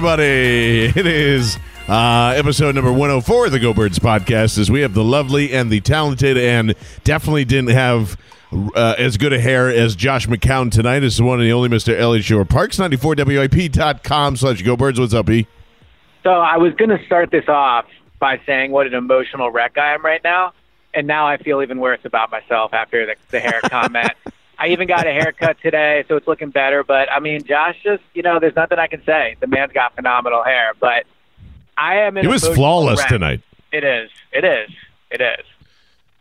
Everybody. It is uh, episode number 104 of the Go Birds podcast. As we have the lovely and the talented, and definitely didn't have uh, as good a hair as Josh McCown tonight. Is one and the only Mr. Elliot Shore. Parks94WIP.com slash Go Birds. What's up, E? So I was going to start this off by saying what an emotional wreck I am right now, and now I feel even worse about myself after the, the hair comment. I even got a haircut today, so it's looking better. But I mean, Josh just, you know, there's nothing I can say. The man's got phenomenal hair, but I am. It was flawless wreck. tonight. It is. It is. It is.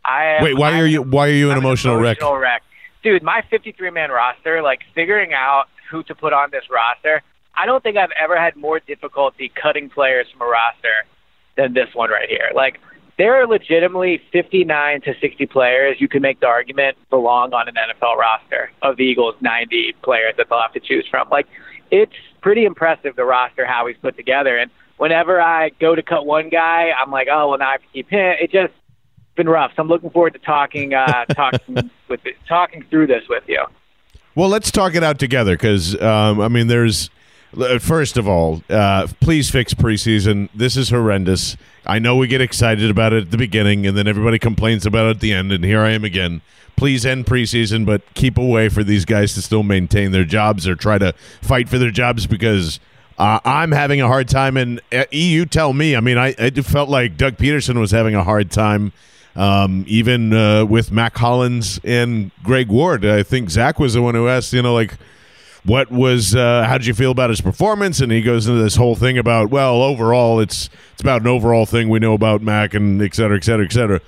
I am, Wait, why I are you why are you an I'm emotional wreck? emotional wreck? Dude, my 53 man roster, like figuring out who to put on this roster, I don't think I've ever had more difficulty cutting players from a roster than this one right here. Like, there are legitimately 59 to 60 players you can make the argument belong on an NFL roster of the Eagles' 90 players that they'll have to choose from. Like, it's pretty impressive the roster how he's put together. And whenever I go to cut one guy, I'm like, oh well, now I have to keep him. It just been rough. So I'm looking forward to talking uh, talking with talking through this with you. Well, let's talk it out together because um, I mean, there's first of all, uh, please fix preseason. This is horrendous. I know we get excited about it at the beginning, and then everybody complains about it at the end. And here I am again. Please end preseason, but keep a way for these guys to still maintain their jobs or try to fight for their jobs because. Uh, I'm having a hard time, and uh, EU tell me. I mean, I it felt like Doug Pederson was having a hard time, um, even uh, with Mack Hollins and Greg Ward. I think Zach was the one who asked, you know, like, what was uh, how did you feel about his performance? And he goes into this whole thing about well overall it's it's about an overall thing we know about mac and et cetera et cetera et cetera.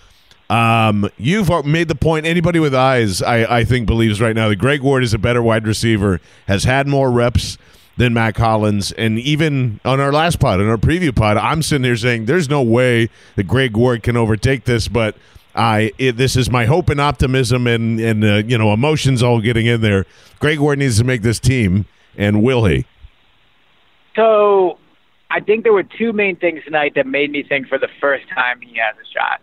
Um, you've made the point anybody with eyes I, I think believes right now that greg ward is a better wide receiver has had more reps than mac hollins. And even on our last pod on our preview pod i'm sitting here saying there's no way that greg ward can overtake this but I it, this is my hope and optimism and and uh, you know emotions all getting in there. Greg Ward needs to make this team, and will he? So I think there were two main things tonight that made me think for the first time he has a shot.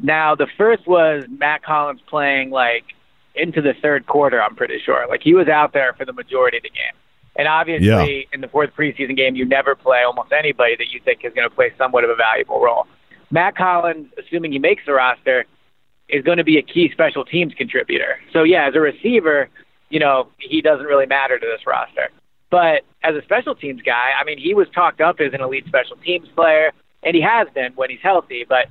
Now the first was Mack Hollins playing like into the third quarter. I'm pretty sure like he was out there for the majority of the game. And obviously, Yeah. in the fourth preseason game, you never play almost anybody that you think is going to play somewhat of a valuable role. Mack Hollins, assuming he makes the roster, is going to be a key special teams contributor. So yeah, as a receiver, you know, he doesn't really matter to this roster. But as a special teams guy, I mean, he was talked up as an elite special teams player, and he has been when he's healthy. But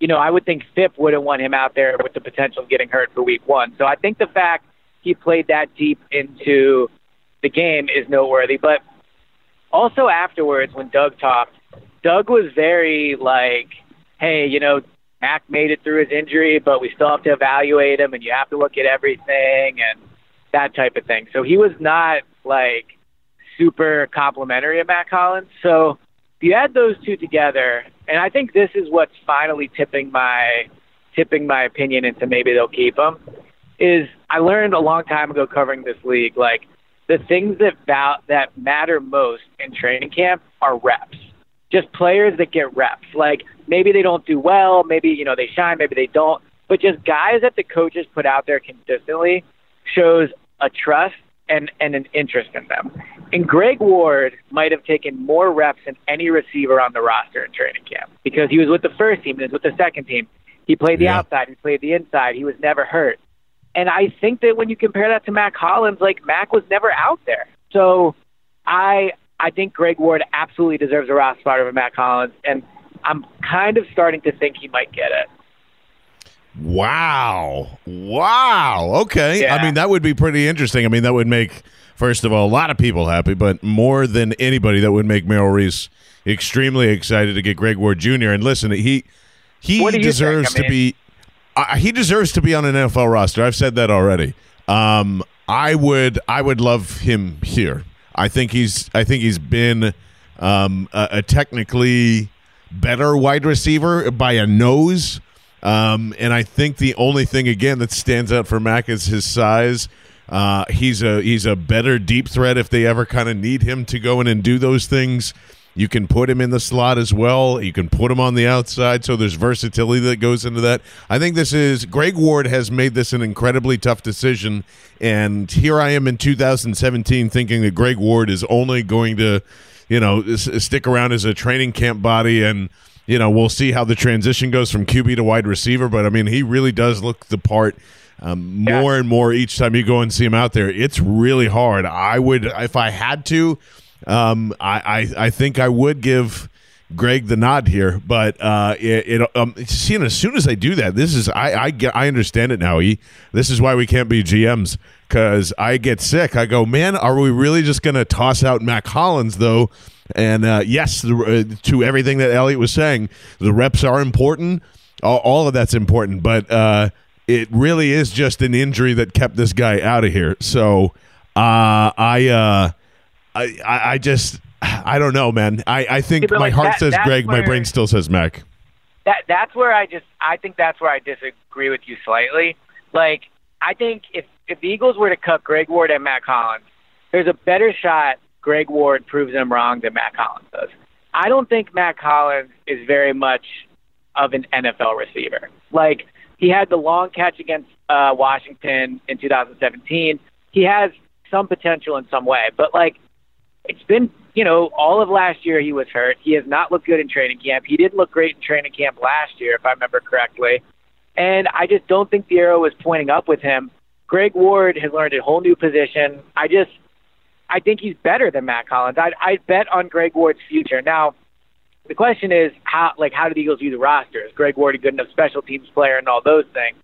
you know, I would think Fip wouldn't want him out there with the potential of getting hurt for week one. So I think the fact he played that deep into the game is noteworthy. But also afterwards, when Doug talked, Doug was very like, hey, you know, Mac made it through his injury, but we still have to evaluate him, and you have to look at everything and that type of thing. So he was not like super complimentary of Mack Hollins. So if you add those two together, and I think this is what's finally tipping my tipping my opinion into maybe they'll keep him, is I learned a long time ago covering this league, like the things that val- that matter most in training camp are reps. Just players that get reps. Like maybe they don't do well, maybe you know they shine, maybe they don't, but just guys that the coaches put out there consistently shows a trust and and an interest in them. And Greg Ward might have taken more reps than any receiver on the roster in training camp because he was with the first team, he was with the second team. He played the Yeah. outside, he played the inside. He was never hurt. And I think that when you compare that to Mack Hollins, like Mac was never out there. So I I think Greg Ward absolutely deserves a roster spot over Mack Hollins, and I'm kind of starting to think he might get it. Wow. Wow. Okay. Yeah. I mean, that would be pretty interesting. I mean, that would make, first of all, a lot of people happy, but more than anybody, that would make Merrill Reese extremely excited to get Greg Ward Jr. And listen, he he What do you deserves think? I to be uh, he deserves to be on an NFL roster. I've said that already. Um, I would I would love him here. I think he's I think he's been um, a, a technically better wide receiver by a nose. Um, and I think the only thing again that stands out for Mac is his size. Uh, he's a he's a better deep threat if they ever kind of need him to go in and do those things. You can put him in the slot as well. You can put him on the outside, so there's versatility that goes into that. I think this is Greg Ward has made this an incredibly tough decision, and here I am in 2017 thinking that Greg Ward is only going to, you know, s- stick around as a training camp body and you know, we'll see how the transition goes from QB to wide receiver. But I mean, he really does look the part um, Yeah. more and more each time you go and see him out there. It's really hard. I would, if I had to, um, I, I, I think I would give Greg the nod here. But uh, it, it um, seeing as soon as I do that, this is I, I get, I understand it now. E, this is why we can't be GMs because I get sick. I go, man, are we really just to toss out Mack Hollins though? And uh, yes, the, uh, to everything that Elliot was saying, the reps are important. All, all of that's important, but uh, it really is just an injury that kept this guy out of here. So uh, I, uh, I, I, I just, I don't know, man. I, I think Yeah, my like, heart that- says Greg, my brain still says Mac. that that's where I just I think that's where I disagree with you slightly. Like I think if if the Eagles were to cut Greg Ward and Mack Hollins, there's a better shot Greg Ward proves them wrong than Mack Hollins does. I don't think Mack Hollins is very much of an NFL receiver. Like he had the long catch against uh, Washington in 2017. He has some potential in some way, but like it's been, you know, all of last year he was hurt. He has not looked good in training camp. He didn't look great in training camp last year, if I remember correctly. And I just don't think the arrow is pointing up with him. Greg Ward has learned a whole new position. I just, I think he's better than Mack Hollins. I I bet on Greg Ward's future. Now, the question is how, like, how do the Eagles view the roster? Is Greg Ward a good enough special teams player and all those things?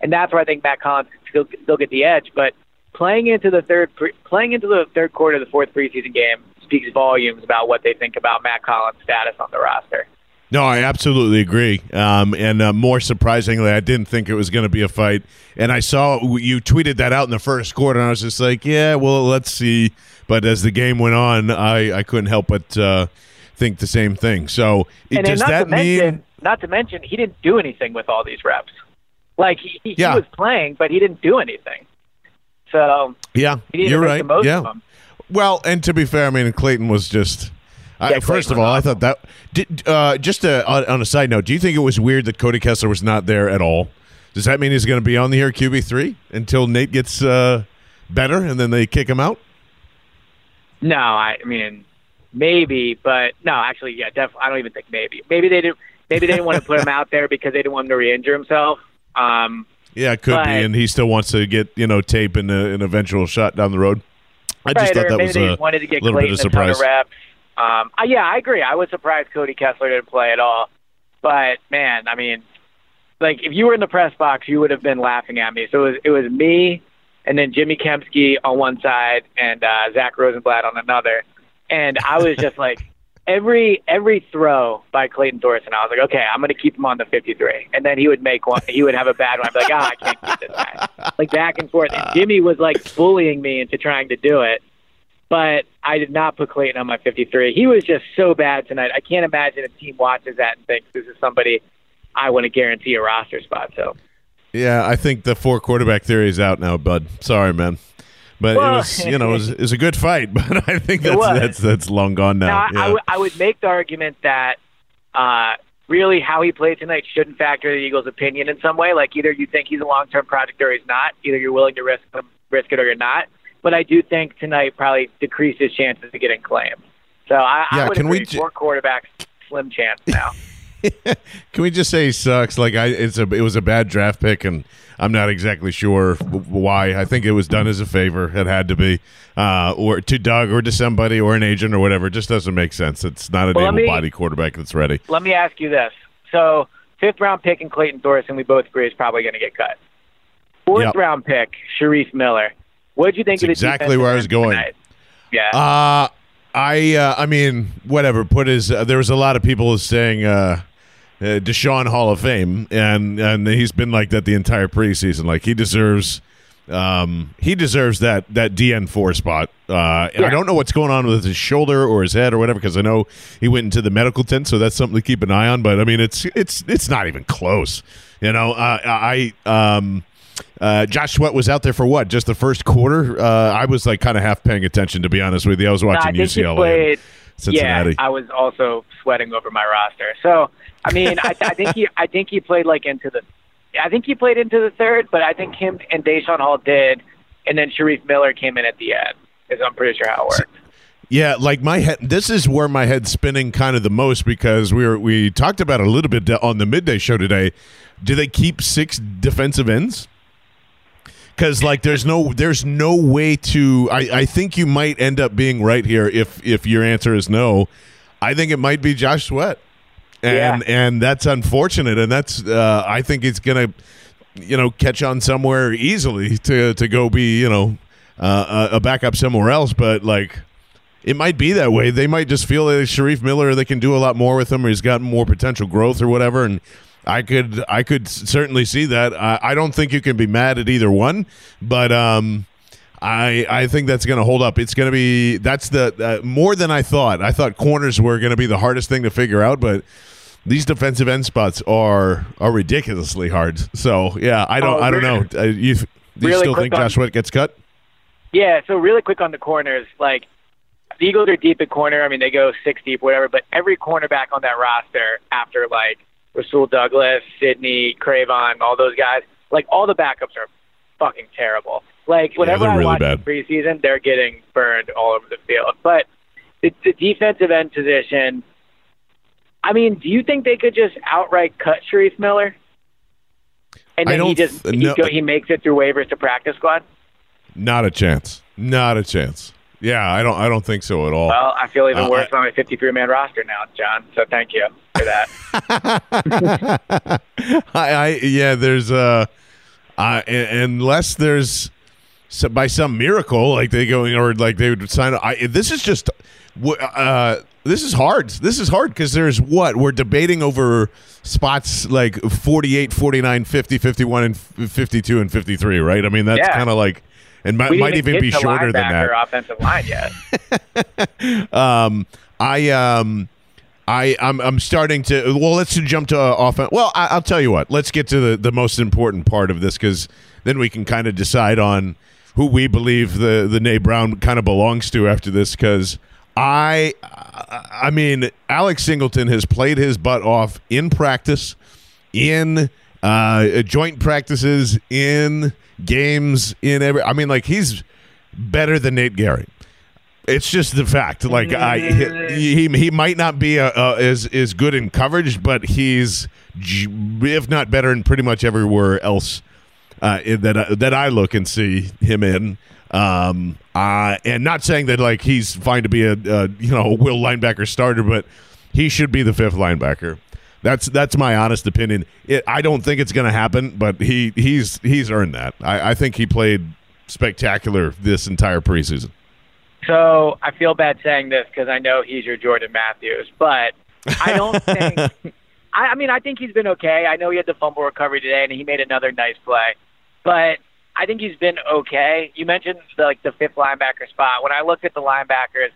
And that's where I think Mack Hollins can still still get the edge. But playing into the third pre- playing into the third quarter of the fourth preseason game speaks volumes about what they think about Mack Hollins' status on the roster. No, I absolutely agree. Um, and uh, more surprisingly, I didn't think it was going to be a fight. And I saw you tweeted that out in the first quarter, and I was just like, yeah, well, let's see. But as the game went on, I, I couldn't help but uh, think the same thing. So it, and does not that mention, mean? not to mention, he didn't do anything with all these reps. Like he, he, Yeah. he was playing, but he didn't do anything. So Yeah, you're make right. the most yeah. of them. Well, and to be fair, I mean, Clayton was just. I, Yeah, first of all, I thought that. Did, uh, just on, on a side note, do you think it was weird that Cody Kessler was not there at all? Does that mean he's going to be on the air QB three until Nate gets uh, better and then they kick him out? No, I, I mean maybe, but no, actually, yeah, definitely. I don't even think maybe. Maybe they didn't. Maybe they didn't want to put him out there because they didn't want him to re-injure himself. Um, Yeah, it could But- be, and he still wants to get you know tape and an eventual shot down the road. I just right, thought that was a wanted to get little bit Clayton of a of surprise. reps. Um, uh, yeah, I agree. I was surprised Cody Kessler didn't play at all. But man, I mean, like if you were in the press box, you would have been laughing at me. So it was, it was me, and then Jimmy Kempski on one side, and uh, Zach Rosenblatt on another, and I was just like. Every every throw by Clayton Thorson, I was like, okay, I'm going to keep him on the 53, and then he would make one. He would have a bad one. I'd be like, ah, I can't keep this guy. Like back and forth. And Jimmy was like bullying me into trying to do it. but I did not put Clayton on my 53. He was just so bad tonight. I can't imagine a team watches that and thinks this is somebody I want to guarantee a roster spot. So, Yeah, I think the four quarterback theory is out now, bud. Sorry, man. But Well- it was, you know, it was, it was a good fight, but I think that's that's that's long gone now. now I, I, Yeah. w- I would make the argument that uh, really how he played tonight shouldn't factor the Eagles' opinion in some way. Like either you think he's a long-term project or he's not. Either you're willing to risk him, risk it or you're not. But I do think tonight probably decreased his chances of getting claimed. So I, Yeah, I would can we agree. j- four quarterbacks, slim chance now. Can we just say he sucks? Like I, it's a it was a bad draft pick, and I'm not exactly sure why. I think it was done as a favor. It had to be, uh, or to Doug or to somebody or an agent or whatever. It just doesn't make sense. It's not an Well, let me- able-bodied quarterback that's ready. Let me ask you this. So, fifth round pick in Clayton Thorson, we both agree is probably going to get cut. Fourth Yep. round pick, Shareef Miller. What did you think That's of the exactly where I was going. tonight? Yeah. Uh I uh, I mean, whatever. Put his. Uh, there was a lot of people saying uh, uh, Daeshon Hall of Fame, and and he's been like that the entire preseason. Like he deserves. Um, he deserves that that DN four spot. Uh, and I don't know what's going on with his shoulder or his head or whatever because I know he went into the medical tent, so that's something to keep an eye on. But I mean, it's it's it's not even close. You know, uh, I um, uh, Josh Sweat was out there for what? Just the first quarter. Uh, I was like kind of half paying attention to be honest with you. I was No, I watching he UCLA, played. Cincinnati. Yeah, I was also sweating over my roster. So, I mean, I, I think he, I think he played like into the, I think he played into the third, but I think him and Daeshon Hall did, and then Shareef Miller came in at the end. Is I'm pretty sure how it worked. Yeah, like my head. This is where my head's spinning kind of the most because we were we talked about it a little bit on the midday show today. Do they keep six defensive ends? Because like there's no there's no way to. I I think you might end up being right here if if your answer is no. I think it might be Josh Sweat, and Yeah. and that's unfortunate, and that's uh, I think it's gonna you know catch on somewhere easily to to go be you know uh, a backup somewhere else, but like it might be that way. They might just feel that Shareef Miller they can do a lot more with him, or he's got more potential growth or whatever. And I could I could certainly see that. I, I don't think you can be mad at either one, but um, I I think that's going to hold up. It's going to be that's the uh, more than I thought. I thought corners were going to be the hardest thing to figure out, but. These defensive end spots are are ridiculously hard. So yeah, I don't Oh, I don't know. Uh, you do you really still think on- Josh Sweat gets cut? Yeah, so really quick on the corners, like the Eagles are deep at corner. I mean, they go six deep, whatever. But every cornerback on that roster, after like Rasul Douglas, Sidney, Cre'Von, all those guys, like all the backups are fucking terrible. Like whenever I really watch bad. preseason, they're getting burned all over the field. But the, the defensive end position, I mean, do you think they could just outright cut Shareef Miller? And then he just th- he, go, he makes it through waivers to practice squad. Not a chance. Not a chance. Yeah, I don't. I don't think so at all. Well, I feel even Uh, worse I- on my 53 man roster now, John. So thank you for that. I, I yeah. There's uh, uh, unless there's so by some miracle, like they go or like they would sign. I this is just uh, this is hard. This is hard because there's what we're debating over spots like 48, 49, 50, 51, and 52 and 53. Right? I mean that's Yeah. kind of like. And might, might didn't even be shorter than that. offensive line yet. Um, I um, I I'm I'm starting to. Well, let's jump to uh, offense. Well, I, I'll tell you what. Let's get to the the most important part of this because then we can kind of decide on who we believe the the Nay Brown kind of belongs to after this. Because I, I mean, Alex Singleton has played his butt off in practice, in uh, joint practices, in games, in every. I mean, like he's better than Nate Gerry. It's just the fact. Like I, he he, might not be a, a, as as good in coverage, but he's if not better in pretty much everywhere else uh, that I- that I look and see him in. Um, uh, and not saying that like he's fine to be a, a you know will linebacker starter, but he should be the fifth linebacker. That's that's my honest opinion. It, I don't think it's going to happen, but he he's he's earned that. I, I think he played spectacular this entire preseason. So I feel bad saying this because I know he's your Jordan Matthews, but I don't think. I, I mean, I think he's been okay. I know he had the fumble recovery today, and he made another nice play. But I think he's been okay. You mentioned the, like the fifth linebacker spot. When I looked at the linebackers,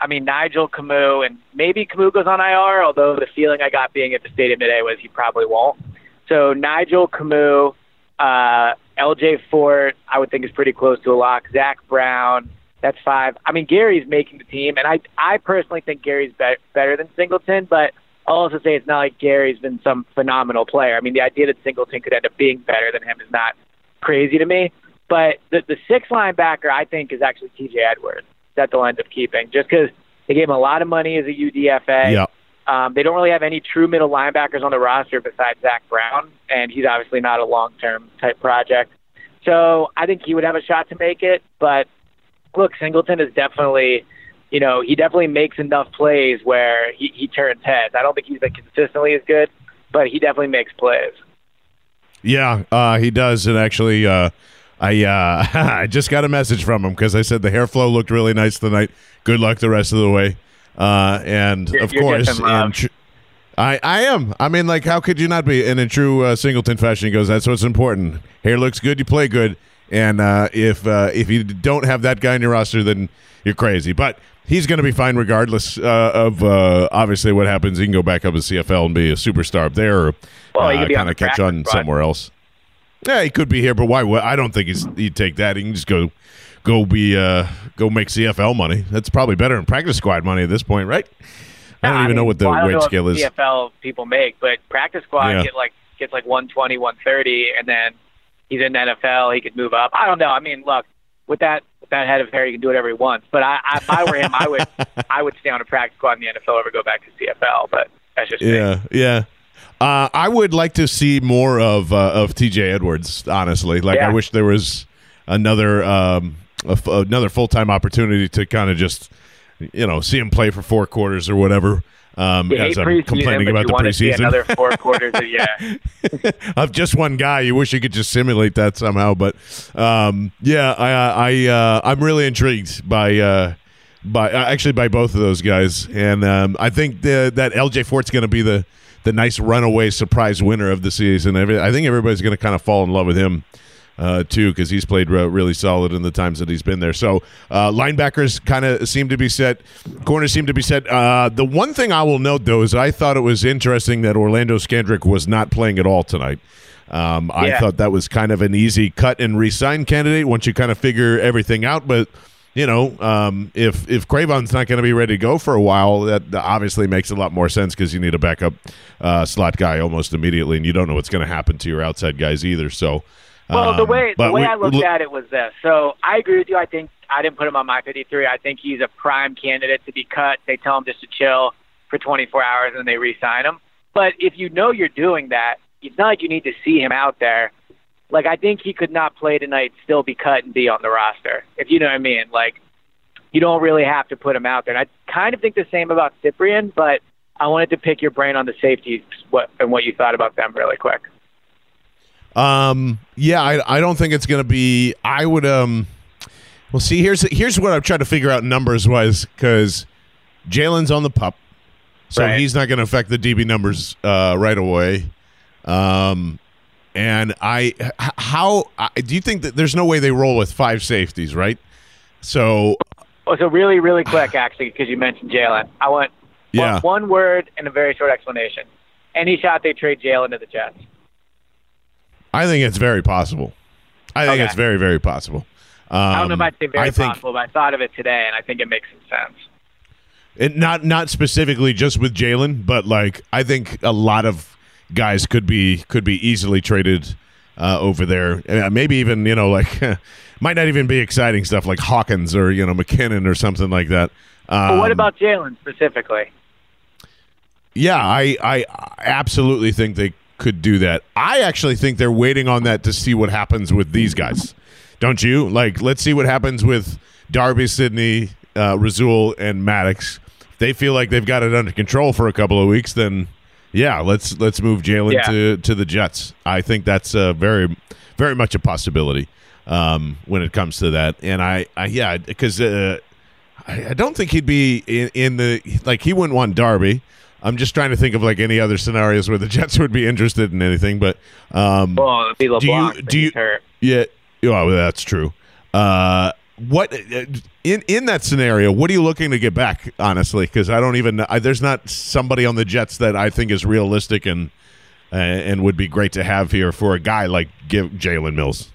I mean Nigel Kamu and maybe Kamu goes on IR. Although the feeling I got being at the stadium today was he probably won't. So Nigel Kamu, uh, L.J. Fort, I would think is pretty close to a lock. Zach Brown, that's five. I mean Gerry's making the team, and I I personally think Gerry's be- better than Singleton, but I'll also say it's not like Gerry's been some phenomenal player. I mean the idea that Singleton could end up being better than him is not crazy to me. But the the sixth linebacker I think is actually T.J. Edwards that they'll end up keeping, just because they gave him a lot of money as a UDFA. Yeah. Um, they don't really have any true middle linebackers on the roster besides Zach Brown, and he's obviously not a long-term type project. So I think he would have a shot to make it. But look, Singleton is definitely, you know, he definitely makes enough plays where he, he turns heads. I don't think he's been consistently as good, but he definitely makes plays. Yeah, uh, he does. And actually, uh, I uh, I just got a message from him because I said the hair flow looked really nice tonight. Good luck the rest of the way. Uh, and You're- of you're course, in tr- I I am. I mean, like, how could you not be? And in true uh, Singleton fashion, he goes, "That's what's important. Hair looks good, you play good, and uh, if uh, if you don't have that guy in your roster, then you're crazy." But he's going to be fine regardless uh, of uh, obviously what happens. He can go back up to CFL and be a superstar up there, or Well, uh, could be on kind of catch on squad. somewhere else. Yeah, he could be here, but why? would- I don't think he's, he'd take that. He can just go, go be, uh, go make CFL money. That's probably better than practice squad money at this point, right? I don't No, even know mean, what the well, wage know scale what is. CFL people make, but practice squad Yeah. get like gets like 120, 130, and then he's in the NFL. He could move up. I don't know. I mean, look, with that with that head of hair, he can do whatever he wants. But I, I, if I were him, I would I would stay on a practice squad in the NFL over go back to CFL. But that's just me. Yeah, yeah. Uh, I would like to see more of uh, of TJ Edwards. Honestly, like I wish there was another um, a f- another full time opportunity to kind of just you know see him play for four quarters or whatever. Um, as I'm complaining about the want to see preseason, another four quarters. Of, yeah, of just one guy. You wish you could just simulate that somehow, but um, yeah, I I uh, I'm really intrigued by uh, by uh, actually by both of those guys, and um, I think the, that LJ Fort's going to be the the nice runaway surprise winner of the season. I think everybody's going to kind of fall in love with him. Uh, too, because he's played re- really solid in the times that he's been there. So uh, linebackers kind of seem to be set, corners seem to be set. Uh, the one thing I will note though is I thought it was interesting that Orlando Scandrick was not playing at all tonight. Um, I thought that was kind of an easy cut and resign candidate once you kind of figure everything out. But you know, um, if if Cre'Von's not going to be ready to go for a while, that obviously makes a lot more sense because you need a backup uh, slot guy almost immediately, and you don't know what's going to happen to your outside guys either. So, Well, the um, way the way we- I looked look- at it was this. So I agree with you. I think I didn't put him on my 53. I think he's a prime candidate to be cut. They tell him just to chill for 24 hours and they re-sign him. But if you know you're doing that, it's not like you need to see him out there. Like I think he could not play tonight, still be cut and be on the roster. If you know what I mean. Like you don't really have to put him out there. And I kind of think the same about Cyprien, but I wanted to pick your brain on the safeties what, and what you thought about them really quick. Um, yeah, I, I don't think it's going to be. I would. Um, well, see, here's here's what I'm trying to figure out numbers wise because Jalen's on the pup, so Right. he's not going to affect the DB numbers uh, right away. Um, and I, how I, do you think that there's no way they roll with five safeties, right? So Oh, so really, really quick, actually, because you mentioned Jalen. I want Yeah. one, one word and a very short explanation. Any shot they trade Jalen to the Jets. I think it's very possible. I think Okay. it's very very possible. Um, I don't know if I'd say very I think, possible, but I thought of it today, and I think it makes some sense. It, not not specifically just with Jalen, but like I think a lot of guys could be could be easily traded uh, over there. Uh, maybe even you know like might not even be exciting stuff like Hawkins or you know McKinnon or something like that. Um, But what about Jalen specifically? Yeah, I I absolutely think they could do that. I actually think they're waiting on that to see what happens with these guys. Don't you? Like, let's see what happens with Darby, Sydney, uh, Rasul, and Maddox. If they feel like they've got it under control for a couple of weeks, then yeah, let's let's move Jalen Yeah. to to the Jets. I think that's uh, very very much a possibility um, when it comes to that. And I, I yeah, because uh, I, I don't think he'd be in, in the like he wouldn't want Darby. I'm just trying to think of like any other scenarios where the Jets would be interested in anything, but um, Well, do you do you hurt. yeah well, that's true. Uh, what in in that scenario? What are you looking to get back? Honestly, because I don't even. I, there's not somebody on the Jets that I think is realistic and uh, and would be great to have here for a guy like give Jalen Mills.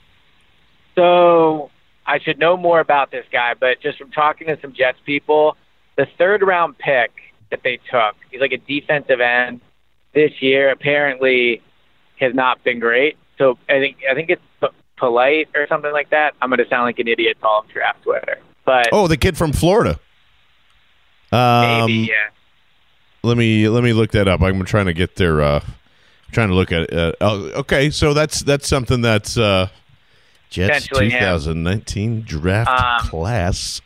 So I should know more about this guy, but just from talking to some Jets people, the third round pick that they took, he's like a defensive end this year. Apparently, has not been great. So I think I think it's polite or something like that. I'm going to sound like an idiot calling draft Twitter, but Oh, the kid from Florida. Um, maybe yeah. Let me let me look that up. I'm trying to get their. Uh, trying to look at. Uh, oh, okay, so that's that's something that's uh, Jets Potentially him. 2019 draft Um, class.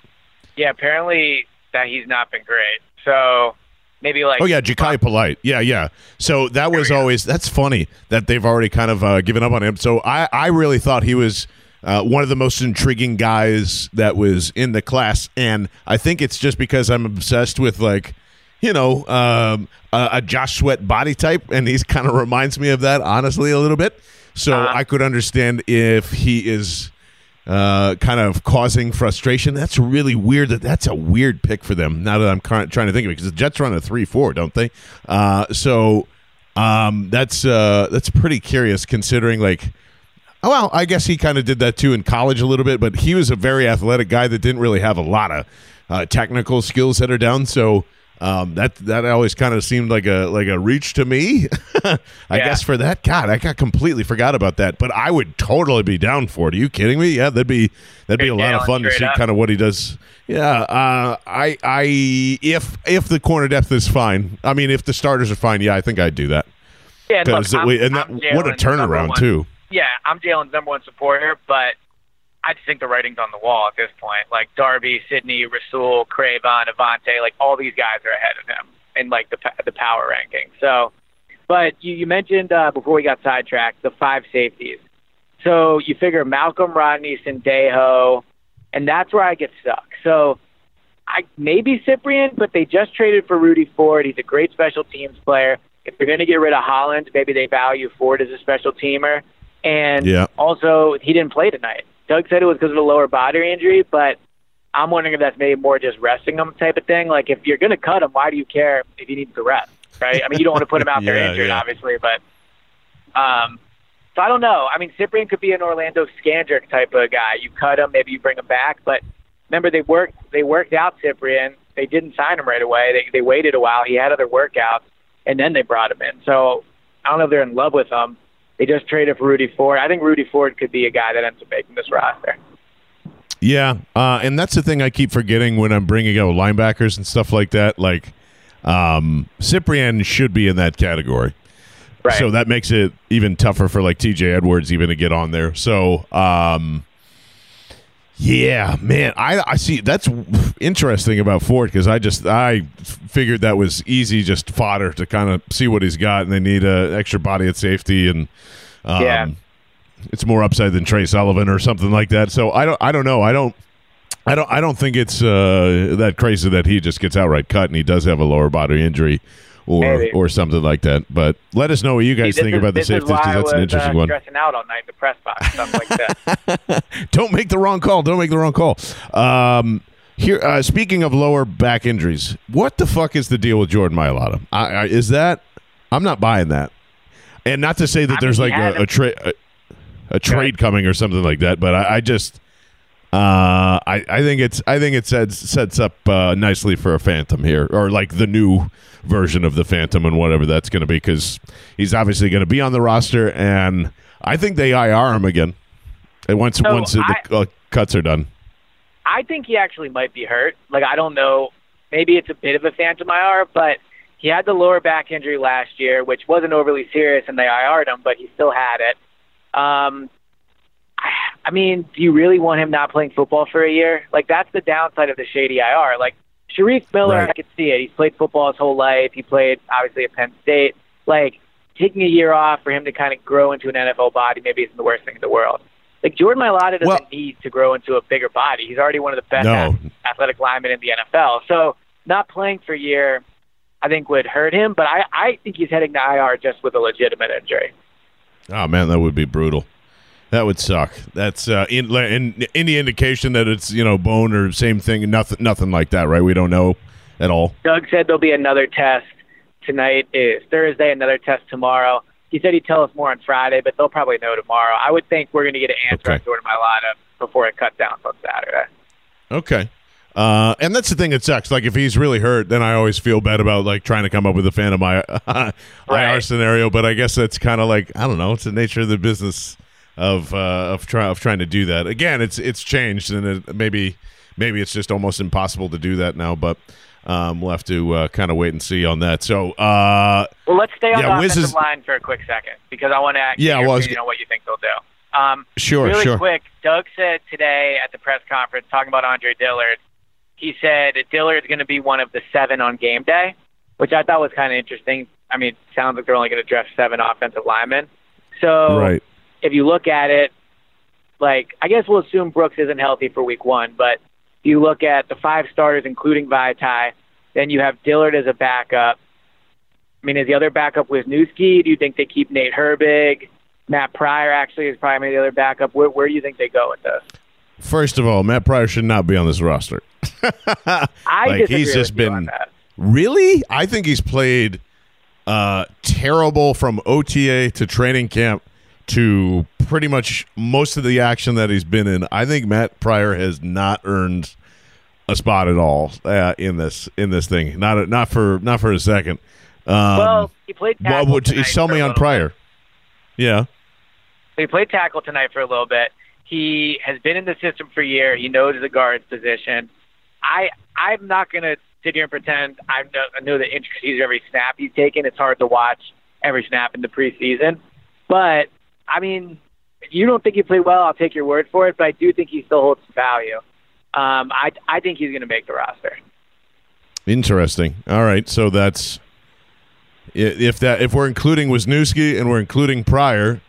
Yeah, apparently that he's not been great. So maybe like Oh yeah, Jachai Polite. Yeah, yeah. So that was always that's funny that they've already kind of uh, given up on him. So I I really thought he was uh, one of the most intriguing guys that was in the class, and I think it's just because I'm obsessed with like. You know, um, a, a Josh Sweat body type, and he's kind of reminds me of that, honestly, a little bit. So Uh-huh. I could understand if he is uh, kind of causing frustration. That's really weird. That that's a weird pick for them. Now that I'm trying to think of it, because the Jets run a three four, don't they? Uh, so um, that's uh, that's pretty curious considering like. oh, Well, I guess he kind of did that too in college a little bit, but he was a very athletic guy that didn't really have a lot of uh, technical skills that are down. So um, that that always kind of seemed like a like a reach to me. I Yeah. guess for that, God, I got completely forgot about that. But I would totally be down for it. Are you kidding me? Yeah, that'd be that'd be a lot of fun to see up. kind of what he does. Yeah, uh, I I if if the corner depth is fine, I mean if the starters are fine, yeah, I think I'd do that. yeah, look, I'm- and that, what a turnaround too. Yeah, I'm Jalen's number one supporter, but I just think the writing's on the wall at this point. Like Darby, Sidney, Rasul, Cre'Von, Avonte, like all these guys are ahead of him in like the the power ranking. So, but you, you mentioned uh, before we got sidetracked the five safeties. So you figure Malcolm Rodney, Sendejo, and that's where I get stuck. So I maybe Cyprien, but they just traded for Rudy Ford. He's a great special teams player. If they're going to get rid of Holland, maybe they value Ford as a special teamer. And Yeah. also, he didn't play tonight. Doug said it was because of a lower body injury, but I'm wondering if that's maybe more just resting him type of thing. Like, if you're going to cut him, why do you care if he needs to rest, right? I mean, you don't want to put him out there Yeah, injured, yeah. obviously, but um, so I don't know. I mean, Cyprien could be an Orlando Scandrick type of guy. You cut him, maybe you bring him back, but remember they worked they worked out Cyprien. They didn't sign him right away. They they waited a while. He had other workouts, and then they brought him in. So I don't know if they're in love with him. They just traded for Rudy Ford. I think Rudy Ford could be a guy that ends up making this roster. Yeah, uh, and that's the thing I keep forgetting when I'm bringing out linebackers and stuff like that. Like um, Cyprien should be in that category. Right. So that makes it even tougher for like TJ Edwards even to get on there. So um yeah, man, I I see that's interesting about Ford because I just I figured that was easy just fodder to kind of see what he's got and they need a extra body at safety and um, Yeah. it's more upside than Tre Sullivan or something like that. So I don't I don't know. I don't I don't I don't think it's uh, that crazy that he just gets outright cut and he does have a lower body injury or Maybe. or something like that. But let us know what you guys See, think is- about the safeties because that's was, an interesting uh, one. Stressing out all night in the press box, stuff like that. Don't make the wrong call. Don't make the wrong call. Um, here, uh, speaking of lower back injuries, what the fuck is the deal with Jordan Mailata? I, I, is that I'm not buying that, and not to say that I there's mean, like a, a, tra- a, a trade coming or something like that, but I, I just. Uh, I, I think it's I think it sets sets up uh, nicely for a Phantom here, or like the new version of the Phantom and whatever that's going to be, because he's obviously going to be on the roster, and I think they IR him again. And once So once the uh, cuts are done. I think he actually might be hurt. Like I don't know, maybe it's a bit of a phantom IR, but he had the lower back injury last year, which wasn't overly serious, and they IR'd him, but he still had it. Um, I- mean, do you really want him not playing football for a year? Like that's the downside of the shady IR. Like Shareef Miller, Right. I could see it. He's played football his whole life. He played obviously at Penn State. Like taking a year off for him to kind of grow into an NFL body maybe isn't the worst thing in the world. Like Jordan Mailata doesn't Well- need to grow into a bigger body. He's already one of the best No. athletic linemen in the NFL. So not playing for a year, I think would hurt him. But I, I think he's heading to IR just with a legitimate injury. Oh man, that would be brutal. That would suck. That's uh, in, in any indication that it's you know bone or same thing. Nothing, nothing like that, right? We don't know at all. Doug said there'll be another test tonight. Is Thursday, another test tomorrow. He said he'd tell us more on Friday, but they'll probably know tomorrow. I would think we're going to get an answer Okay. on Jordan Mailata before it cuts down on Saturday. Okay. Uh, and that's the thing that sucks. Like if he's really hurt, then I always feel bad about like trying to come up with a Phantom IR Right. scenario. But I guess that's kind of like I don't know. It's the nature of the business of uh, of try of trying to do that. Again, it's it's changed, and it, maybe maybe it's just almost impossible to do that now. But um, we'll have to uh, kind of wait and see on that. So uh, Well, let's stay on Yeah, the offensive is- line for a quick second because I want to ask Yeah, well, I was what you think they'll do. Um, sure, really sure. quick, Doug said today at the press conference talking about Andre Dillard. He said Dillard's going to be one of the seven on game day, which I thought was kind of interesting. I mean, sounds like they're only going to dress seven offensive linemen. So Right. If you look at it, like I guess we'll assume Brooks isn't healthy for week one, but if you look at the five starters, including Vaitai, then you have Dillard as a backup. I mean, is the other backup Wisniewski? Do you think they keep Nate Herbig? Matt Pryor actually is probably the other backup. Where, where do you think they go with this? First of all, Matt Pryor should not be on this roster. I Like, he's just been-. Really? I think he's played uh, terrible from OTA to training camp to pretty much most of the action that he's been in. I think Matt Pryor has not earned a spot at all uh, in this in this thing. Not not for not for a second. Um, well, he played what tackle would sell me on Pryor? Yeah. So he played tackle tonight for a little bit. He has been in the system for a year. He knows the guard's position. I I'm not gonna sit here and pretend I know, I know the intricacies of every snap he's taken. It's hard to watch every snap in the preseason, but I mean, you don't think he played well, I'll take your word for it. But I do think he still holds some value. Um, I I think he's gonna make the roster. Interesting. All right, so that's if that if we're including Wisniewski and we're including Pryor,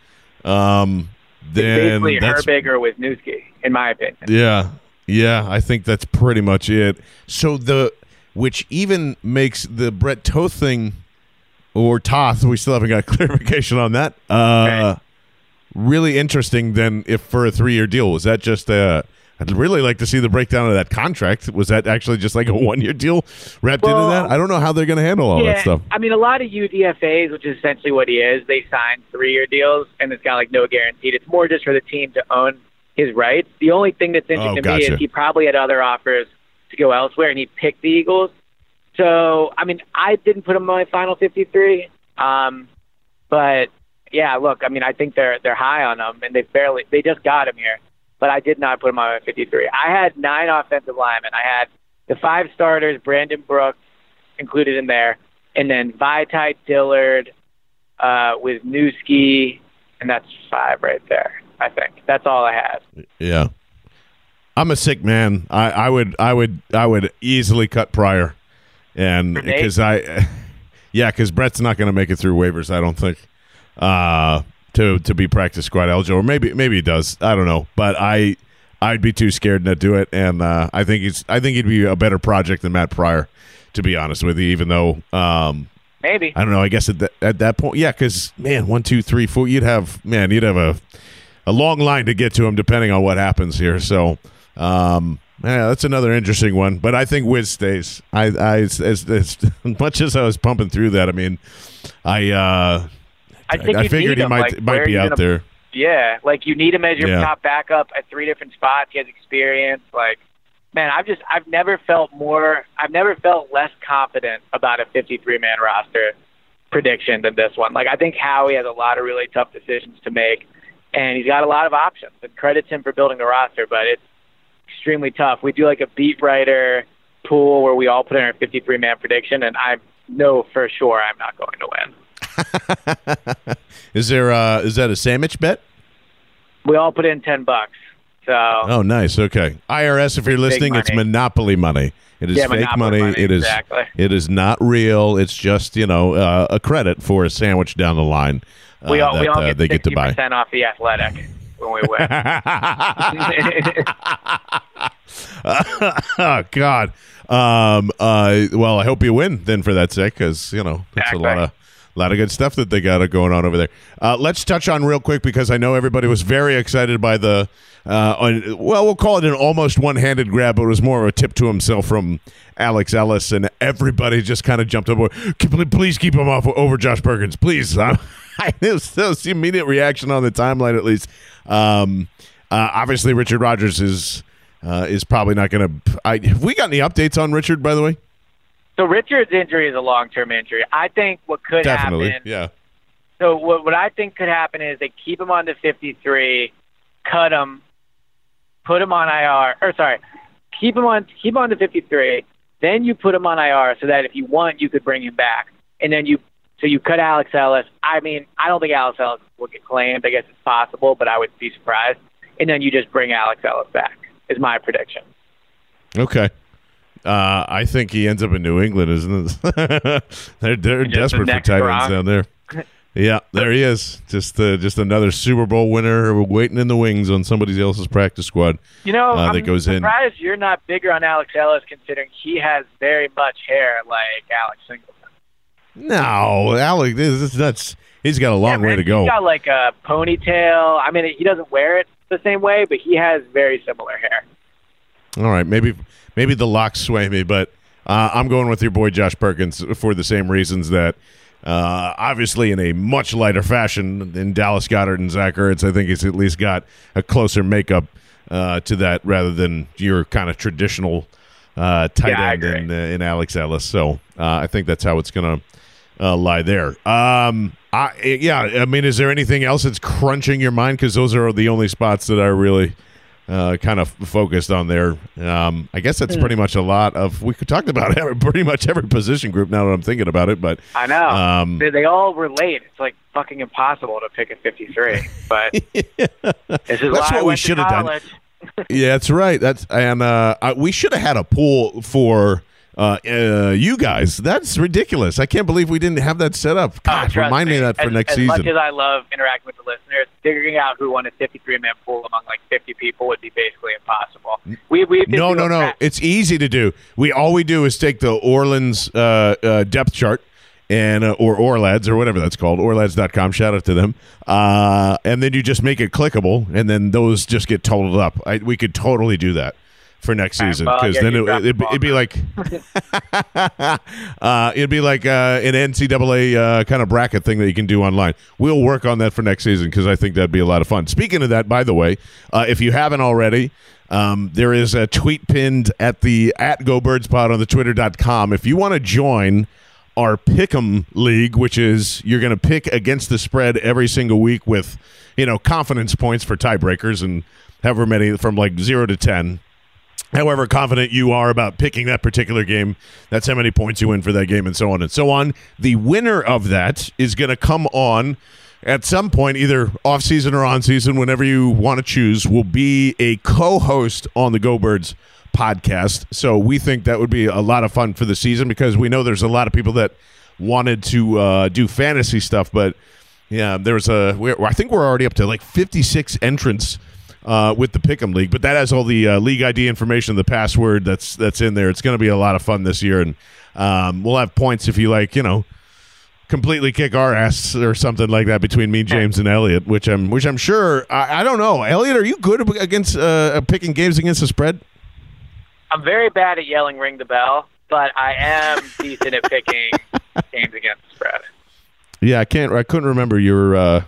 um, then Basically, that's Herbig or Wisniewski, in my opinion. Yeah. Yeah, I think that's pretty much it. So the which even makes the Brett Toth thing or Toth, we still haven't got clarification on that. Uh really interesting then if for a 3-year deal was that just uh I'd really like to see the breakdown of that contract. Was that actually just like a one-year deal wrapped Well, into that? I don't know how they're going to handle all that stuff. I mean, a lot of UDFAs, which is essentially what he is, they sign three-year deals, and it's got like no guaranteed. It's more just for the team to own his rights. The only thing that's interesting Oh, to me is he probably had other offers to go elsewhere, and he picked the Eagles. So, I mean, I didn't put him on my final 53, um, but yeah, look, I mean, I think they're they're high on him, and they barely they just got him here, but I did not put him on my 53. I had nine offensive linemen. I had the five starters, Brandon Brooks included in there, and then Vaitai Dillard uh, Wisniewski, and that's five right there. I think that's all I had. Yeah. I'm a sick man. I, I would I would I would easily cut Pryor, and because I, yeah, because Brett's not going to make it through waivers. I don't think, uh, to to be practice squad eligible. Or maybe maybe he does. I don't know, but I I'd be too scared to do it, and uh, I think he's I think he'd be a better project than Matt Pryor, to be honest with you. Even though um, Maybe. I don't know. I guess at that, at that point, yeah, because man, one, two, three, four, you'd have man, you'd have a a long line to get to him, depending on what happens here. So, um, yeah, that's another interesting one. But I think Wiz stays. I, I as, as, as much as I was pumping through that, I mean, I uh, I think I figured he him. might like, might be out gonna- there. Yeah, like you need him as your Yeah. top backup at three different spots. He has experience. Like, man, I've just I've never felt more. I've never felt less confident about a 53 man roster prediction than this one. Like, I think Howie has a lot of really tough decisions to make, and he's got a lot of options. And credits him for building the roster, but it's extremely tough. We do like a beat writer pool where we all put in our 53 man prediction, and I know for sure I'm not going to win. Is there uh, is that a sandwich bet? We all put in 10 bucks. So Oh, nice. Okay, IRS. If you're listening, it's monopoly money. It is Yeah, fake monopoly money, It is. exactly. It is not real. It's just you know uh, a credit for a sandwich down the line. Uh, we all that, we all uh, get they get to buy. percent off the athletic. when we win. oh God. Um. Uh. Well, I hope you win then for that sake, because you know that's Exactly. a lot of a lot of good stuff that they got going on over there. Uh, let's touch on real quick because I know everybody was very excited by the. Uh, well, we'll call it an almost one-handed grab, but it was more of a tip to himself from Alex Ellis, and everybody just kind of jumped up. "Please- keep him off over Josh Perkins, please. Uh, it was the immediate reaction on the timeline, at least. Um, uh, obviously, Richard Rogers is uh, is probably not going to. Have we got any updates on Richard? By the way, so Richard's injury is a long-term injury. I think what could definitely, happen. yeah. So what what I think could happen is they keep him on the 53, cut him, put him on IR, or sorry, keep him on keep him on the 53. Then you put him on IR so that if you want, you could bring him back. And then you so you cut Alex Ellis. I mean, I don't think Alex Ellis will get claimed. I guess it's possible, but I would be surprised. And then you just bring Alex Ellis back. Is my prediction. Okay. Uh, I think he ends up in New England, isn't it? they're they're Just the desperate for tight ends down there. Yeah, there he is. Just uh, just another Super Bowl winner waiting in the wings on somebody else's practice squad. You know, Uh, I'm that goes in. surprised you're not bigger on Alex Ellis, considering he has very much hair like Alex Singleton. No, Alex, this is nuts. He's got a long Yeah, way to go. He's got like a ponytail. I mean, he doesn't wear it the same way, but he has very similar hair. All right, maybe maybe the locks sway me, but uh, I'm going with your boy Josh Perkins for the same reasons that uh, obviously in a much lighter fashion than Dallas Goedert and Zach Ertz. I think he's at least got a closer makeup uh, to that rather than your kind of traditional uh, tight Yeah, end in, uh, in Alex Ellis. So uh, I think that's how it's going to uh, lie there. Um, I, yeah, I mean, is there anything else that's crunching your mind? Because those are the only spots that I really uh, kind of focused on there. Um, I guess that's Hmm. pretty much a lot of. We could talk about every, pretty much every position group now that I'm thinking about it. But I know. Um, they, they all relate. It's like fucking impossible to pick a 53. But this is That's why what I we went to should have done. yeah, that's right. That's and uh, I, we should have had a pool for uh, uh, you guys. That's ridiculous. I can't believe we didn't have that set up. Oh, God, remind me of that for as, next as season. As much as I love interacting with the listeners, figuring out who won a 53 man pool among like 50 people would be basically impossible. We we No, no, no. It's easy to do. We all we do is take the Ourlads uh, uh, depth chart and uh, or Ourlads or whatever that's called, Ourlads.com. Shout out to them. Uh, and then you just make it clickable, and then those just get totaled up. I, we could totally do that for next season because yeah, then it, it'd, be- it'd be like uh, it'd be like uh, an NCAA uh, kind of bracket thing that you can do online. We'll work on that for next season because I think that'd be a lot of fun. Speaking of that, by the way, uh, if you haven't already, um, there is a tweet pinned at the at Go Birds Pod on the Twitter.com. If you want to join our Pick'em League, which is you're going to pick against the spread every single week with you know confidence points for tiebreakers and however many from like zero to ten however confident you are about picking that particular game, that's how many points you win for that game, and so on and so on. The winner of that is going to come on at some point, either off season or on season, whenever you want to choose, will be a co host on the Go Birds podcast. So we think that would be a lot of fun for the season because we know there's a lot of people that wanted to uh, do fantasy stuff, but yeah, there's a. We're, I think we're already up to like 56 entrants uh, with the Pick'em League, but that has all the uh, league ID information, the password that's that's in there. It's going to be a lot of fun this year, and um, we'll have points if you like, you know, completely kick our ass or something like that between me, James, and Elliot. Which I'm which I'm sure. I, I don't know, Elliot. Are you good against uh, picking games against the spread? I'm very bad at yelling "ring the bell," but I am decent at picking games against the spread. Yeah, I can't. I couldn't remember your uh,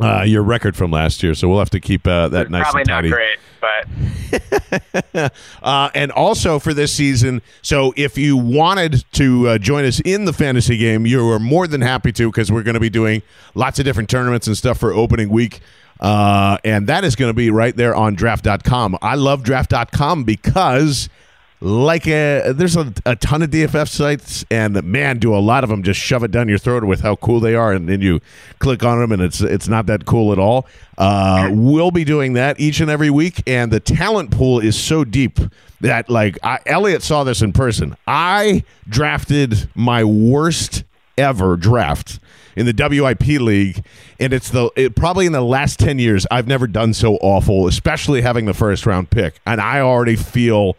uh, your record from last year, so we'll have to keep uh, that It's nice probably and not tidy. great, but uh, and also for this season, so if you wanted to uh, join us in the fantasy game, you are more than happy to because we're going to be doing lots of different tournaments and stuff for opening week. Uh, and that is going to be right there on draft.com. I love draft.com because like a, there's a, a ton of DFF sites, and man, do a lot of them just shove it down your throat with how cool they are, and then you click on them, and it's it's not that cool at all. Uh, we'll be doing that each and every week, and the talent pool is so deep that like I, Elliot saw this in person. I drafted my worst ever draft in the WIP league, and it's the it, probably in the last ten years I've never done so awful, especially having the first round pick, and I already feel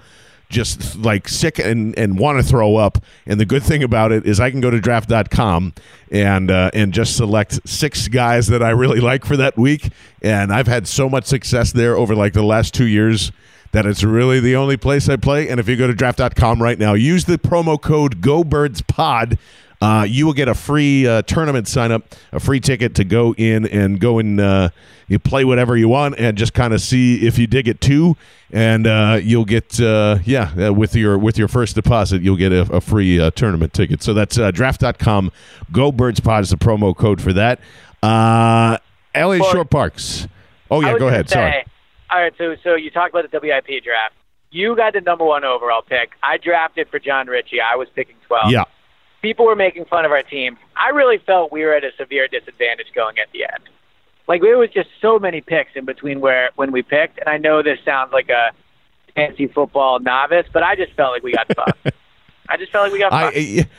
just like sick and, and want to throw up. And the good thing about it is I can go to draft.com and uh, and just select six guys that I really like for that week. And I've had so much success there over like the last two years that it's really the only place I play. And if you go to draft.com right now, use the promo code GoBirdsPod. Uh, you will get a free uh, tournament sign up, a free ticket to go in and go and uh, you play whatever you want and just kind of see if you dig it too. And uh, you'll get uh, yeah uh, with your with your first deposit you'll get a, a free tournament ticket. So that's draft.com. Go Birds Pod is the promo code for that. Uh, LA Well, Shorr-Parks. Oh yeah, go ahead. Say, Sorry. All right, so so you talked about the WIP draft. You got the number one overall pick. I drafted for Jon Ritchie. I was picking twelve. Yeah. People were making fun of our team. I really felt we were at a severe disadvantage going at the end. Like there was just so many picks in between where when we picked, and I know this sounds like a fancy football novice, but I just felt like we got fucked. I just felt like we got fucked. Eh, I,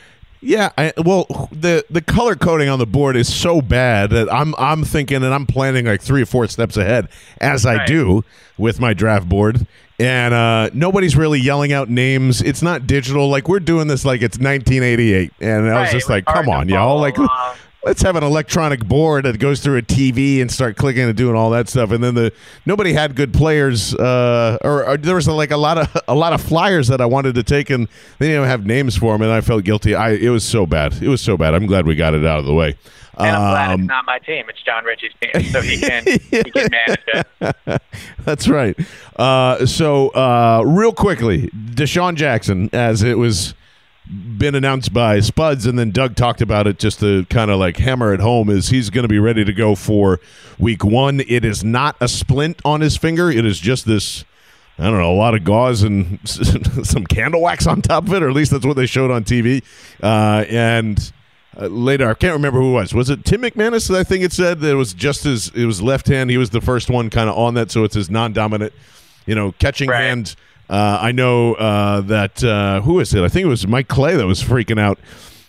yeah, I, well, the the color coding on the board is so bad that I'm I'm thinking and I'm planning like three or four steps ahead as I do with my draft board. And uh, nobody's really yelling out names. It's not digital. Like we're doing this like it's 1988, and I was Right, just like, "Come on, y'all! Like, along. Let's have an electronic board that goes through a TV and start clicking and doing all that stuff." And then the nobody had good players, uh, or, or there was like a lot of a lot of flyers that I wanted to take, and they didn't even have names for them, and I felt guilty. I it was so bad. It was so bad. I'm glad we got it out of the way. and I'm glad Um, it's not my team. It's Jon Ritchie's team, so he can he can manage it. That's right. Uh, so, uh, real quickly, DeSean Jackson, as it was been announced by Spuds, and then Doug talked about it just to kind of like hammer it home, is he's going to be ready to go for week one. It is not a splint on his finger. It is just this. I don't know, a lot of gauze and some candle wax on top of it, or at least that's what they showed on TV. Uh, and uh, later, I can't remember who it was. Was it Tim McManus? I think it said that it was just his. It was left hand. He was the first one kind of on that, so it's his non-dominant, you know, catching Right. hand. Uh, I know uh, that uh, who is it? I think it was Mike Clay that was freaking out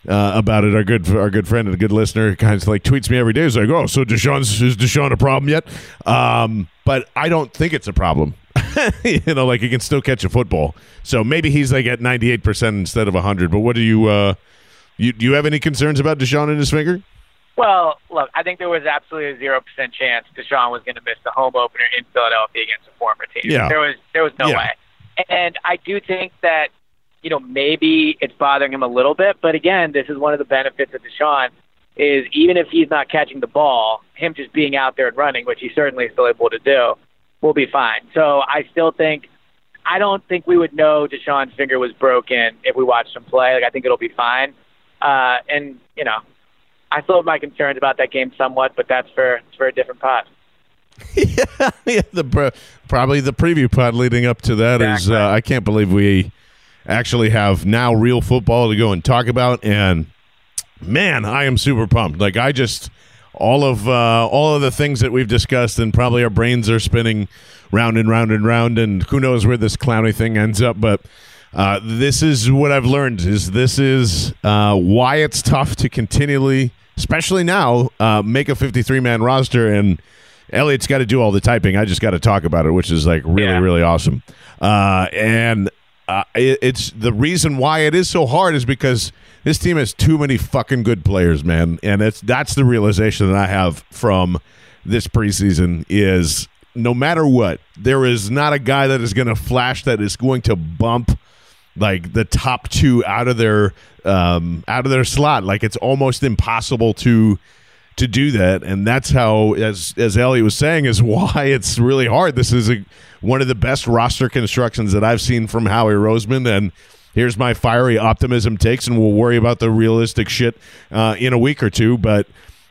uh, about it. Our good, our good friend and a good listener, kind of like tweets me every day. He's like, "Oh, so DeSean's is DeSean a problem yet?" Um, but I don't think it's a problem. you know, like he can still catch a football. So maybe he's like at ninety eight percent instead of hundred. But what do you? Uh, you do you have any concerns about DeSean and his finger? Well, look, I think there was absolutely a zero percent chance DeSean was going to miss the home opener in Philadelphia against a former team. Yeah. There was there was no Yeah. way. And I do think that, you know, maybe it's bothering him a little bit, but again, this is one of the benefits of DeSean is even if he's not catching the ball, him just being out there and running, which he's certainly still able to do, will be fine. So I still think I don't think we would know DeSean's finger was broken if we watched him play. Like I think it'll be fine. Uh, and you know, I still have my concerns about that game somewhat, but that's for for a different pot. yeah, yeah, the pro- probably the preview pod leading up to that is. Exactly. Uh, I can't believe we actually have now real football to go and talk about, and man, I am super pumped. Like I just all of uh, all of the things that we've discussed, and probably our brains are spinning round and round and round, and who knows where this clowny thing ends up, but. Uh, this is what I've learned is this is uh, why it's tough to continually, especially now, uh, make a 53 man roster and Elliot's got to do all the typing. I just got to talk about it, which is like really, Yeah. really awesome. Uh, and uh, it, it's the reason why it is so hard is because this team has too many fucking good players, man. And it's that's the realization that I have from this preseason is no matter what, there is not a guy that is going to flash that is going to bump like the top two out of their um, out of their slot. Like it's almost impossible to to do that, and that's how, as as Elliot was saying, is why it's really hard. This is a, one of the best roster constructions that I've seen from Howie Roseman, and here's my fiery optimism takes, and we'll worry about the realistic shit uh, in a week or two. But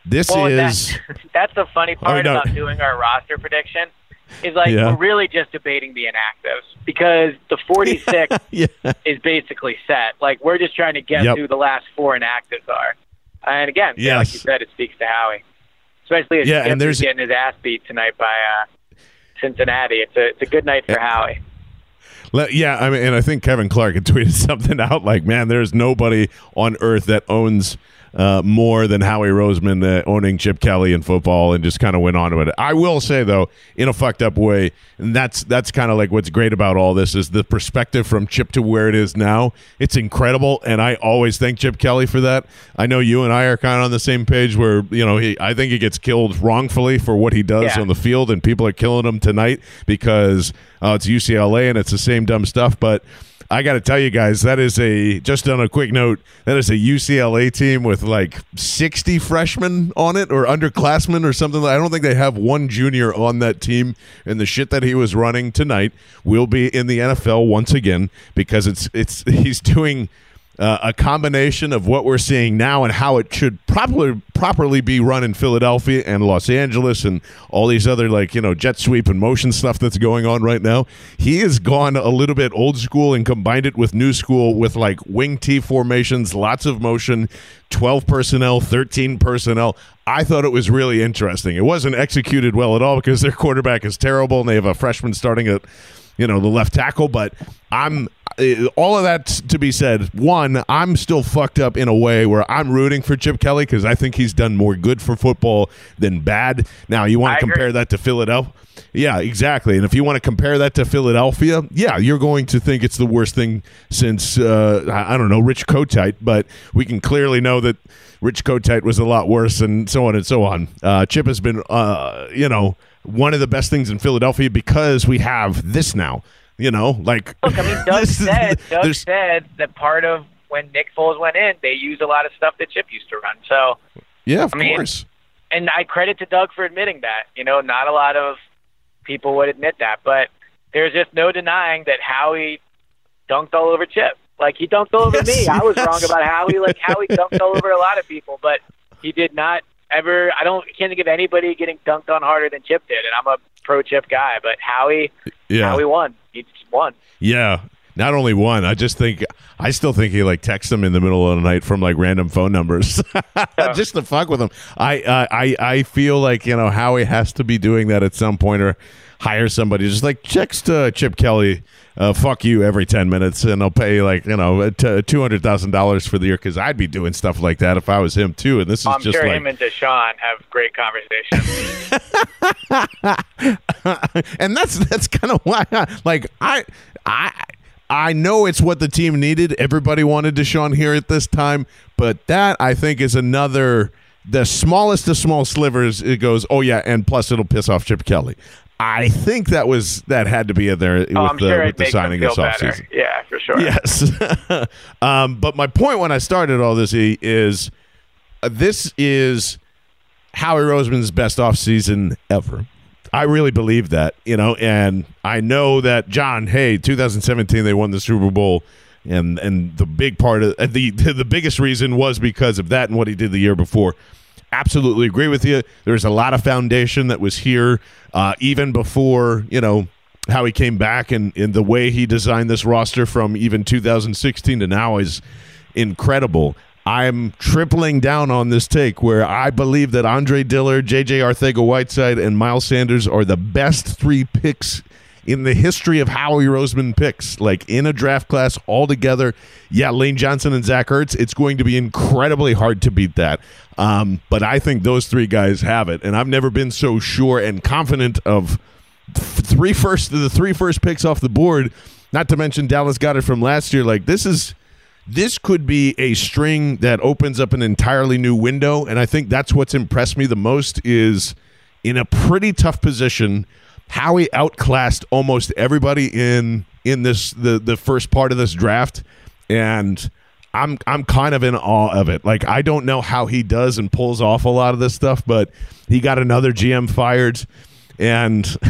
this Well, is that, that's the funny part no. about doing our roster prediction is like Yeah. we're really just debating the inactives because the 46 yeah. is basically set. Like we're just trying to guess Yep. who the last four inactives are. And again, yeah, like you said, it speaks to Howie, especially as Yeah, and there's- getting his ass beat tonight by uh, Cincinnati. It's a it's a good night for Howie. Le- Yeah, I mean, and I think Kevin Clark had tweeted something out like, "Man, there's nobody on earth that owns uh, more than Howie Roseman uh, owning Chip Kelly in football and just kind of went on with it. I will say though, in a fucked up way, and that's that's kind of like what's great about all this is the perspective from Chip to where it is now. It's incredible, and I always thank Chip Kelly for that. I know you and I are kind of on the same page where you know he I think he gets killed wrongfully for what he does Yeah. on the field, and people are killing him tonight because uh, it's UCLA and it's the same dumb stuff, but. I got to tell you guys, that is a just on a quick note. That is a UCLA team with like sixty freshmen on it or underclassmen or something. I don't think they have one junior on that team. And the shit that he was running tonight will be in the NFL once again because it's it's he's doing uh, a combination of what we're seeing now and how it should properly properly be run in Philadelphia and Los Angeles and all these other like you know jet sweep and motion stuff that's going on right now. He has gone a little bit old school and combined it with new school with like wing T formations, lots of motion, twelve personnel, thirteen personnel. I thought it was really interesting. It wasn't executed well at all because their quarterback is terrible and they have a freshman starting at you know the left tackle but i'm uh, all of that to be said one i'm still fucked up in a way where i'm rooting for chip kelly because i think he's done more good for football than bad now you want to agree. compare that to philadelphia yeah exactly and if you want to compare that to philadelphia yeah you're going to think it's the worst thing since uh, i I don't know rich kotite but we can clearly know that rich kotite was a lot worse and so on and so on uh, chip has been uh, you know one of the best things in Philadelphia because we have this now. You know, like Look, I mean, Doug said Doug said that part of when Nick Foles went in, they used a lot of stuff that Chip used to run. So, yeah, of I mean, course. and I credit to Doug for admitting that. You know, not a lot of people would admit that, but there's just no denying that Howie dunked all over Chip. Like he dunked all over Yes, me. I was wrong about Howie. Like Howie dunked all over a lot of people, but he did not ever. I don't can't think of anybody getting dunked on harder than Chip did, and I'm a pro Chip guy. But Howie, Yeah, Howie won. He just won. yeah. Not only one, I just think I still think he like texts them in the middle of the night from like random phone numbers, just to fuck with them. I uh, I I feel like you know Howie has to be doing that at some point or hire somebody just like text uh, Chip Kelly. Uh, fuck you every 10 minutes and I'll pay like you know t- $200,000 for the year because I'd be doing stuff like that if I was him too and this is I'm just sure like him and DeSean have great conversations. and that's that's kind of why I, like I I I know it's what the team needed. Everybody wanted DeSean here at this time, but that I think is another the smallest of small slivers. It goes, oh yeah, and plus it'll piss off Chip Kelly. I think that was that had to be in there with oh, the sure with the signing this offseason. Yeah, for sure. Yes. um, but my point when I started all this is uh, this is Howie Roseman's best offseason ever. I really believe that, you know, and I know that John, hey, 2017 they won the Super Bowl and and the big part of uh, the the biggest reason was because of that and what he did the year before. Absolutely agree with you. There's a lot of foundation that was here uh, even before, you know, how he came back and, and the way he designed this roster from even 2016 to now is incredible. I'm tripling down on this take where I believe that Andre Dillard, JJ Arcega-Whiteside, and Miles Sanders are the best three picks in the history of Howie Roseman picks, like in a draft class all together. Yeah, Lane Johnson and Zach Ertz, it's going to be incredibly hard to beat that. Um, but I think those three guys have it. And I've never been so sure and confident of three first the three first picks off the board. Not to mention Dallas Goedert from last year. Like this is this could be a string that opens up an entirely new window, and I think that's what's impressed me the most is in a pretty tough position. Howie outclassed almost everybody in in this the the first part of this draft, and I'm I'm kind of in awe of it. Like I don't know how he does and pulls off a lot of this stuff, but he got another GM fired. And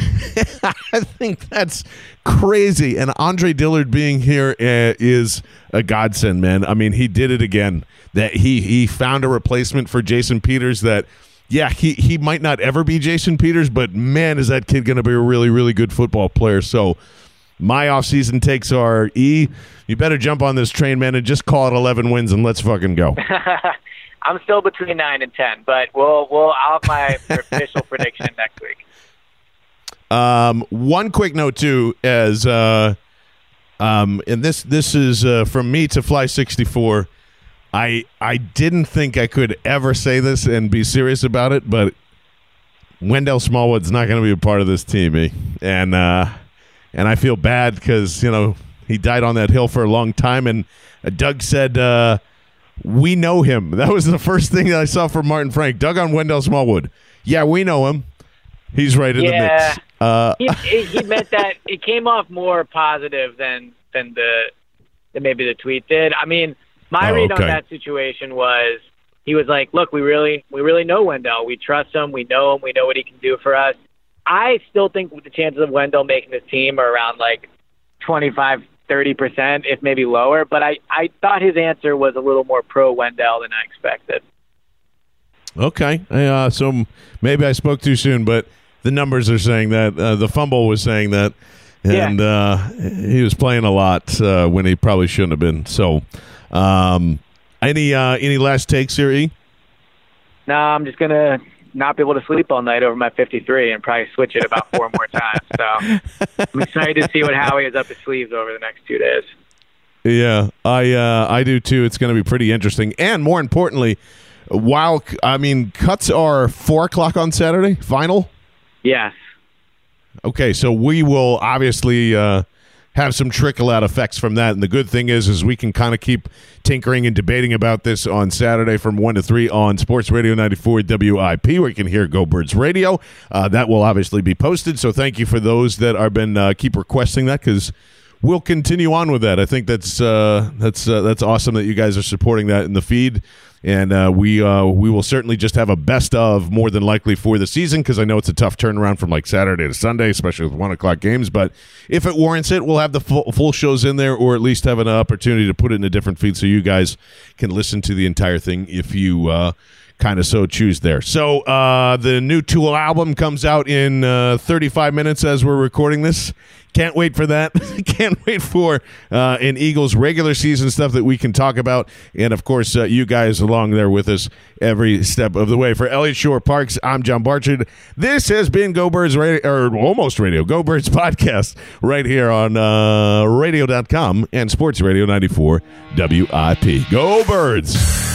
I think that's crazy. And Andre Dillard being here uh, is a godsend, man. I mean, he did it again. That he he found a replacement for Jason Peters. That yeah, he he might not ever be Jason Peters, but man, is that kid going to be a really really good football player. So my offseason takes are E. You better jump on this train, man, and just call it eleven wins and let's fucking go. I'm still between nine and ten, but we'll we'll I'll have my official prediction next week. Um, one quick note too, as uh, um, and this this is uh, from me to Fly sixty four. I I didn't think I could ever say this and be serious about it, but Wendell Smallwood's not going to be a part of this team, eh? and uh, and I feel bad because you know he died on that hill for a long time, and uh, Doug said uh, we know him. That was the first thing that I saw from Martin Frank. Doug on Wendell Smallwood. Yeah, we know him. He's right in Yeah. the mix. Uh, he, he, he meant that it came off more positive than than the than maybe the tweet did. I mean, my Oh, read okay. on that situation was he was like, "Look, we really we really know Wendell. We trust him. We know him. We know what he can do for us." I still think the chances of Wendell making this team are around like 25, 30 percent, if maybe lower. But I I thought his answer was a little more pro Wendell than I expected. Okay. Uh, so maybe I spoke too soon, but the numbers are saying that uh, the fumble was saying that, and uh, he was playing a lot uh, when he probably shouldn't have been. So, um, any uh, any last takes here? E? No, I'm just gonna not be able to sleep all night over my 53 and probably switch it about four more times. So I'm excited to see what Howie has up his sleeves over the next two days. Yeah, I uh, I do too. It's going to be pretty interesting, and more importantly, while I mean cuts are four o'clock on Saturday final. Yes. Okay, so we will obviously uh, have some trickle out effects from that, and the good thing is, is we can kind of keep tinkering and debating about this on Saturday from one to three on Sports Radio ninety four WIP, where you can hear Go Birds Radio. Uh, that will obviously be posted. So thank you for those that are been uh, keep requesting that because we'll continue on with that. I think that's uh, that's uh, that's awesome that you guys are supporting that in the feed, and uh, we uh, we will certainly just have a best of more than likely for the season because I know it's a tough turnaround from like Saturday to Sunday, especially with one o'clock games. But if it warrants it, we'll have the full, full shows in there, or at least have an opportunity to put it in a different feed so you guys can listen to the entire thing if you. Kind of so choose there. So uh, the new Tool album comes out in uh, 35 minutes as we're recording this. Can't wait for that. Can't wait for uh, an Eagles regular season stuff that we can talk about, and of course uh, you guys along there with us every step of the way. For Elliot Shorr-Parks, I'm John Barchard. This has been Go Birds Radio, or almost Radio, Go Birds podcast right here on uh, Radio.com and Sports Radio 94 WIP. Go Birds.